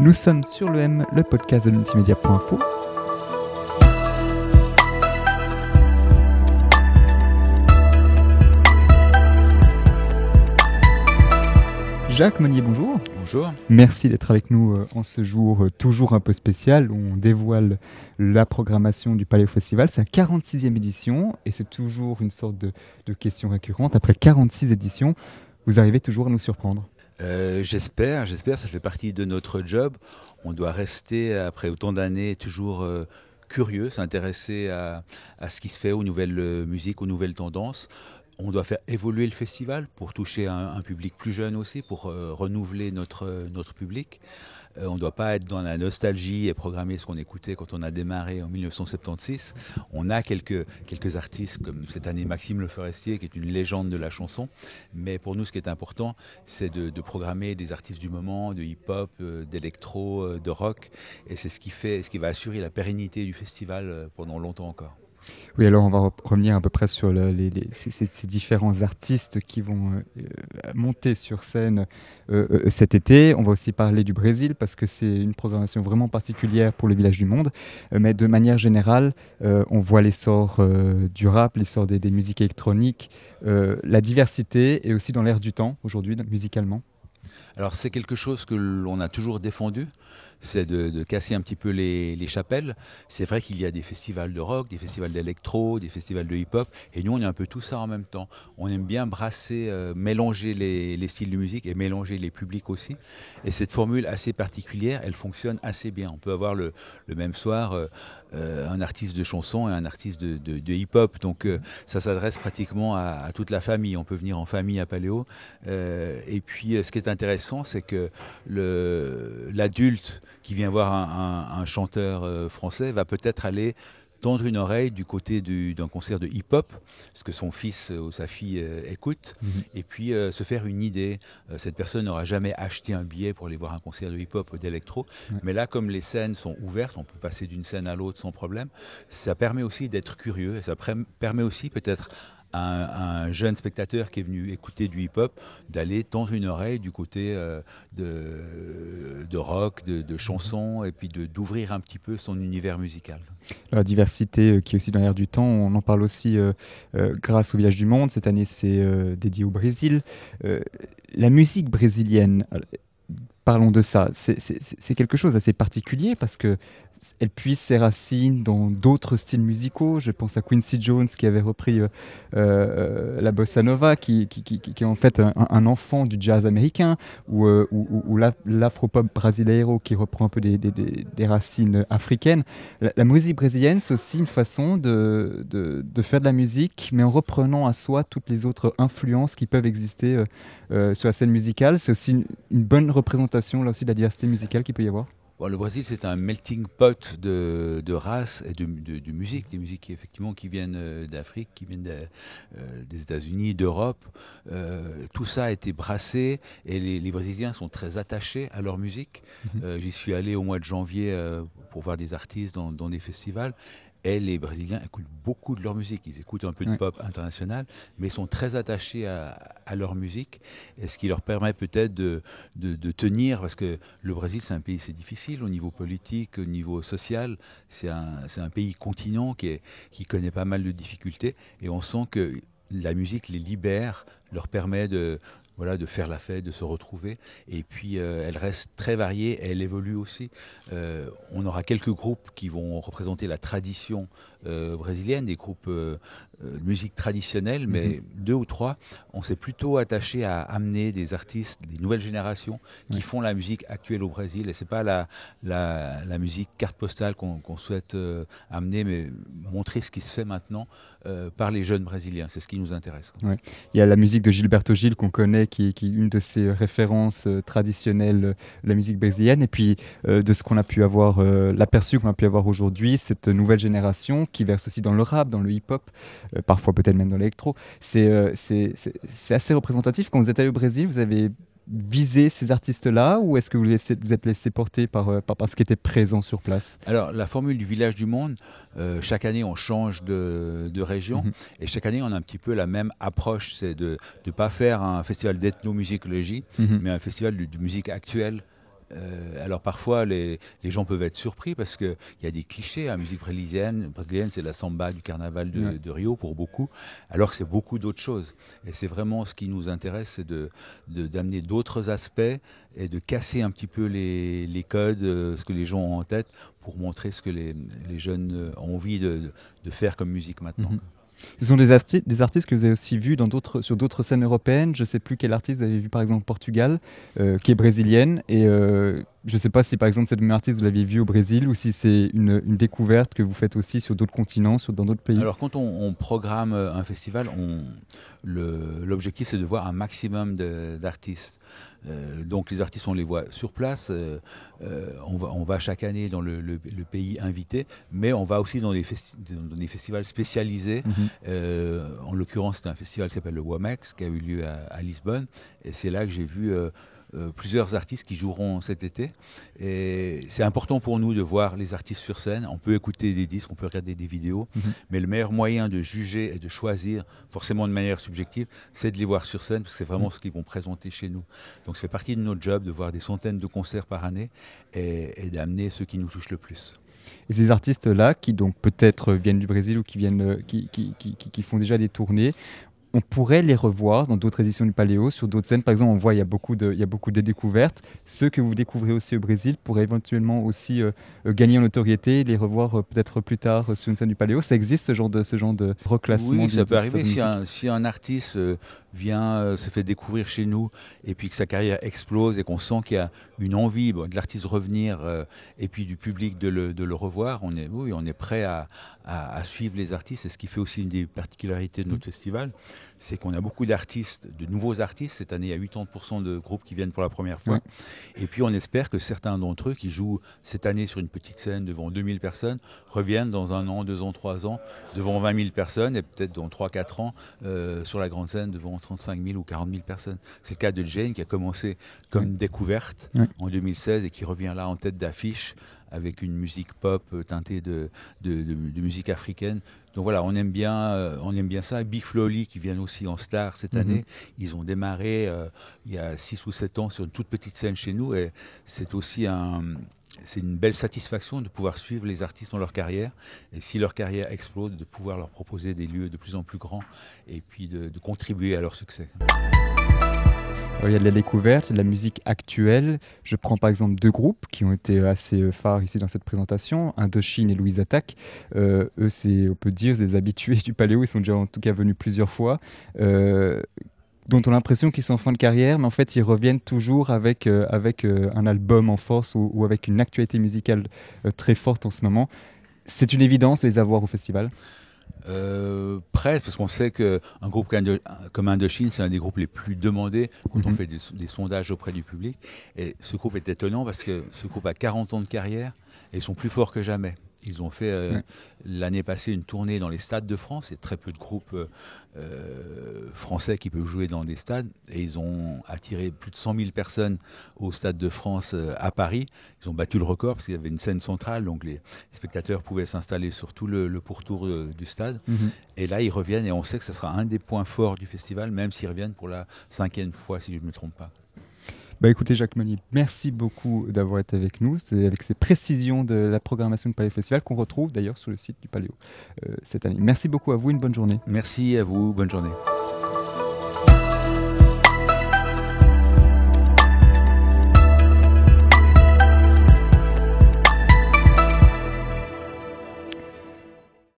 Nous sommes sur le M, le podcast de multimédia.info. Jacques Monnier, bonjour. Bonjour. Merci d'être avec nous euh, en ce jour euh, toujours un peu spécial où on dévoile la programmation du Palais Festival. C'est la 46e édition et c'est toujours une sorte de, question récurrente. Après 46 éditions, vous arrivez toujours à nous surprendre. Euh, j'espère, j'espère, ça fait partie de notre job. On doit rester, après autant d'années, toujours curieux, s'intéresser à, à, ce qui se fait aux nouvelles musiques, aux nouvelles tendances on doit faire évoluer le festival pour toucher un, public plus jeune aussi, pour euh, renouveler notre, notre public. Euh, on ne doit pas être dans la nostalgie et programmer ce qu'on écoutait quand on a démarré en 1976. On a quelques, quelques artistes comme cette année Maxime Le Forestier, qui est une légende de la chanson. Mais pour nous, ce qui est important, c'est de, programmer des artistes du moment, de hip-hop, euh, d'électro, de rock. Et c'est ce qui fait, ce qui va assurer la pérennité du festival pendant longtemps encore. Oui, alors on va revenir à peu près sur les, ces, différents artistes qui vont euh, monter sur scène euh, euh, cet été. On va aussi parler du Brésil parce que c'est une programmation vraiment particulière pour le village du monde. mais de manière générale, on voit l'essor du rap, l'essor des, des, musiques électroniques, la diversité et aussi dans l'air du temps aujourd'hui musicalement. Alors c'est quelque chose que l'on a toujours défendu, c'est de, casser un petit peu les, chapelles. C'est vrai qu'il y a des festivals de rock, des festivals d'électro, des festivals de hip-hop, et nous on est un peu tout ça en même temps. On aime bien brasser, euh, mélanger les, styles de musique et mélanger les publics aussi. Et cette formule assez particulière, elle fonctionne assez bien. On peut avoir le, même soir euh, euh, un artiste de chanson et un artiste de, hip-hop, donc ça s'adresse pratiquement à, toute la famille. On peut venir en famille à Paléo. et puis ce qui est intéressant, c'est que l'adulte qui vient voir un, chanteur euh, français va peut-être aller tendre une oreille du côté d'un concert de hip-hop, ce que son fils ou sa fille euh, écoute, mhm. et puis euh, se faire une idée. cette personne n'aura jamais acheté un billet pour aller voir un concert de hip-hop ou d'électro, mais là, comme les scènes sont ouvertes, on peut passer d'une scène à l'autre sans problème, ça permet aussi d'être curieux, et ça permet aussi peut-être un, jeune spectateur qui est venu écouter du hip-hop d'aller tendre une oreille du côté euh, de, rock, de, chansons, et puis d'ouvrir un petit peu son univers musical. La diversité euh, qui est aussi dans l'air du temps, on en parle aussi euh, grâce au Village du Monde. Cette année, c'est dédié au Brésil. la musique brésilienne, parlons de ça. C'est quelque chose d'assez particulier parce que elle puise ses racines dans d'autres styles musicaux. Je pense à Quincy Jones qui avait repris euh, euh, la bossa nova, qui, est en fait un, enfant du jazz américain, ou, euh, l'afropop brasileiro qui reprend un peu des, racines africaines. La, musique brésilienne, c'est aussi une façon de, faire de la musique, mais en reprenant à soi toutes les autres influences qui peuvent exister sur la scène musicale. C'est aussi une bonne représentation là aussi de la diversité musicale qu'il peut y avoir le Brésil, c'est un melting pot de, races et de, musique, des musiques qui, effectivement qui viennent euh, d'Afrique, qui viennent euh, des États-Unis, d'Europe. Euh, tout ça a été brassé et les, Brésiliens sont très attachés à leur musique. Mhm. J'y suis allé au mois de janvier pour voir des artistes dans, dans des festivals et les Brésiliens écoutent beaucoup de leur musique. Ils écoutent un peu de pop international, mais ils sont très attachés à, leur musique, et ce qui leur permet peut-être de, tenir, parce que le Brésil, c'est un pays, c'est difficile au niveau politique, au niveau social. C'est un, pays continent qui, qui connaît pas mal de difficultés, et on sent que la musique les libère, leur permet de, voilà, de faire la fête, de se retrouver. Et puis, euh, elle reste très variée elle évolue aussi. Euh, on aura quelques groupes qui vont représenter la tradition euh, brésilienne, des groupes de musique traditionnelle, mais mhm. deux ou trois, on s'est plutôt attaché à amener des artistes, des nouvelles générations qui font la musique actuelle au Brésil. Et c'est pas la, la, musique carte postale qu'on souhaite amener, mais montrer ce qui se fait maintenant par les jeunes brésiliens. C'est ce qui nous intéresse. Il y a la musique de Gilberto Gil qu'on connaît qui, est une de ses références euh, traditionnelles de la musique brésilienne, et puis euh, de ce qu'on a pu avoir, euh, l'aperçu qu'on a pu avoir aujourd'hui, cette nouvelle génération qui verse aussi dans le rap, dans le hip-hop, parfois peut-être même dans l'électro. C'est assez représentatif. Quand vous êtes allé au Brésil, vous avez viser ces artistes-là ou est-ce que vous, vous êtes laissé porter par, par, ce qui était présent sur place? Alors, la formule du village du monde, chaque année on change de, de région mhm. et chaque année on a un petit peu la même approche, c'est de ne pas faire un festival d'ethnomusicologie, mhm. mais un festival de, musique actuelle Euh, alors parfois les, gens peuvent être surpris parce qu'il y a des clichés. La musique brésilienne, brésilienne c'est la samba du carnaval de, Rio pour beaucoup, alors que c'est beaucoup d'autres choses. Et c'est vraiment ce qui nous intéresse, c'est de, d'amener d'autres aspects et de casser un petit peu les, codes, euh, ce que les gens ont en tête, pour montrer ce que les, jeunes ont envie de, faire comme musique maintenant. Mhm. Ce sont des, artistes que vous avez aussi vus sur d'autres scènes européennes. Je ne sais plus quel artiste vous avez vu par exemple Portugal, euh, qui est brésilienne. Et euh, je ne sais pas si par exemple cette même artiste vous l'aviez vu au Brésil ou si c'est une, découverte que vous faites aussi sur d'autres continents, sur, dans d'autres pays. Alors quand on, programme euh, un festival, l'objectif c'est de voir un maximum d'artistes. Euh, donc les artistes, on les voit sur place. Euh, on, va, on, va, chaque année dans le, pays invité, mais on va aussi dans des, festivals spécialisés. Mhm. en l'occurrence, c'est un festival qui s'appelle le WAMEX, qui a eu lieu à, à Lisbonne. Et c'est là que j'ai vu plusieurs artistes qui joueront cet été. Et c'est important pour nous de voir les artistes sur scène. On peut écouter des disques, on peut regarder des vidéos, mhm. mais le meilleur moyen de juger et de choisir, forcément de manière subjective, c'est de les voir sur scène, parce que c'est vraiment mhm. ce qu'ils vont présenter chez nous. Donc ça fait partie de notre job de voir des centaines de concerts par année et, d'amener ceux qui nous touchent le plus. Et ces artistes-là, qui donc peut-être viennent du Brésil ou qui, viennent, euh, qui, qui, qui, font déjà des tournées, on pourrait les revoir dans d'autres éditions du Paléo, sur d'autres scènes. Par exemple, on voit il y a beaucoup de, il y a beaucoup de découvertes. Ceux que vous découvrez aussi au Brésil pourraient éventuellement aussi euh, euh, gagner en notoriété, les revoir euh, peut-être plus tard sur une scène du Paléo. Ça existe ce genre de, ce genre de reclassement Oui, ça peut arriver. Si un, si un, artiste vient, se fait découvrir chez nous et puis que sa carrière explose et qu'on sent qu'il y a une envie de l'artiste revenir et puis du public de le, de le, revoir, on est, oui, on est prêt à, à, à suivre les artistes. C'est ce qui fait aussi une des particularités de notre mmh. festival c'est qu'on a beaucoup d'artistes, de nouveaux artistes. Cette année, il y a 80% de groupes qui viennent pour la première fois. Et puis, on espère que certains d'entre eux qui jouent cette année sur une petite scène devant 2000 personnes reviennent dans un an, deux ans, trois ans devant 20 000 personnes et peut-être dans 3-4 ans euh, sur la grande scène devant 35 000 ou 40 000 personnes. C'est le cas de Jane qui a commencé comme découverte en 2016 et qui revient là en tête d'affiche avec une musique pop euh, teintée de, de, musique africaine. Donc voilà, on aime bien, euh, on aime bien ça. Big Flowly qui viennent aussi en star cette mhm. année, ils ont démarré euh, il y a 6 ou 7 ans sur une toute petite scène chez nous et c'est aussi un, c'est une belle satisfaction de pouvoir suivre les artistes dans leur carrière et si leur carrière explose, de pouvoir leur proposer des lieux de plus en plus grands et puis de contribuer à leur succès. Il y a de la découverte, de la musique actuelle. Je prends par exemple deux groupes qui ont été assez euh, phares ici dans cette présentation, Indochine et Louise Attaque. Euh, eux, c'est, on peut dire, des habitués du paléo, ils sont déjà en tout cas venus plusieurs fois. Euh, dont on a l'impression qu'ils sont en fin de carrière, mais en fait ils reviennent toujours avec, avec un album en force ou, ou avec une actualité musicale très forte en ce moment. C'est une évidence de les avoir au festival euh, presque, parce qu'on sait qu'un groupe comme Indochine, c'est un des groupes les plus demandés quand on mhm. fait des, sondages auprès du public. Et ce groupe est étonnant parce que ce groupe a 40 ans de carrière et ils sont plus forts que jamais. Ils ont fait euh, l'année passée une tournée dans les stades de France. Il y a très peu de groupes euh, euh, français qui peuvent jouer dans des stades. Et ils ont attiré plus de 100 000 personnes au Stade de France à Paris. Ils ont battu le record parce qu'il y avait une scène centrale. Donc les spectateurs pouvaient s'installer sur tout le, pourtour du stade. Mhm. Et là, ils reviennent et on sait que ce sera un des points forts du festival, même s'ils reviennent pour la cinquième fois, si je ne me trompe pas. Bah écoutez Jacques Monnier, merci beaucoup d'avoir été avec nous. C'est avec ces précisions de la programmation du Palais Festival qu'on retrouve d'ailleurs sur le site du Paléo euh, cette année. Merci beaucoup à vous, une bonne journée. Merci à vous, bonne journée.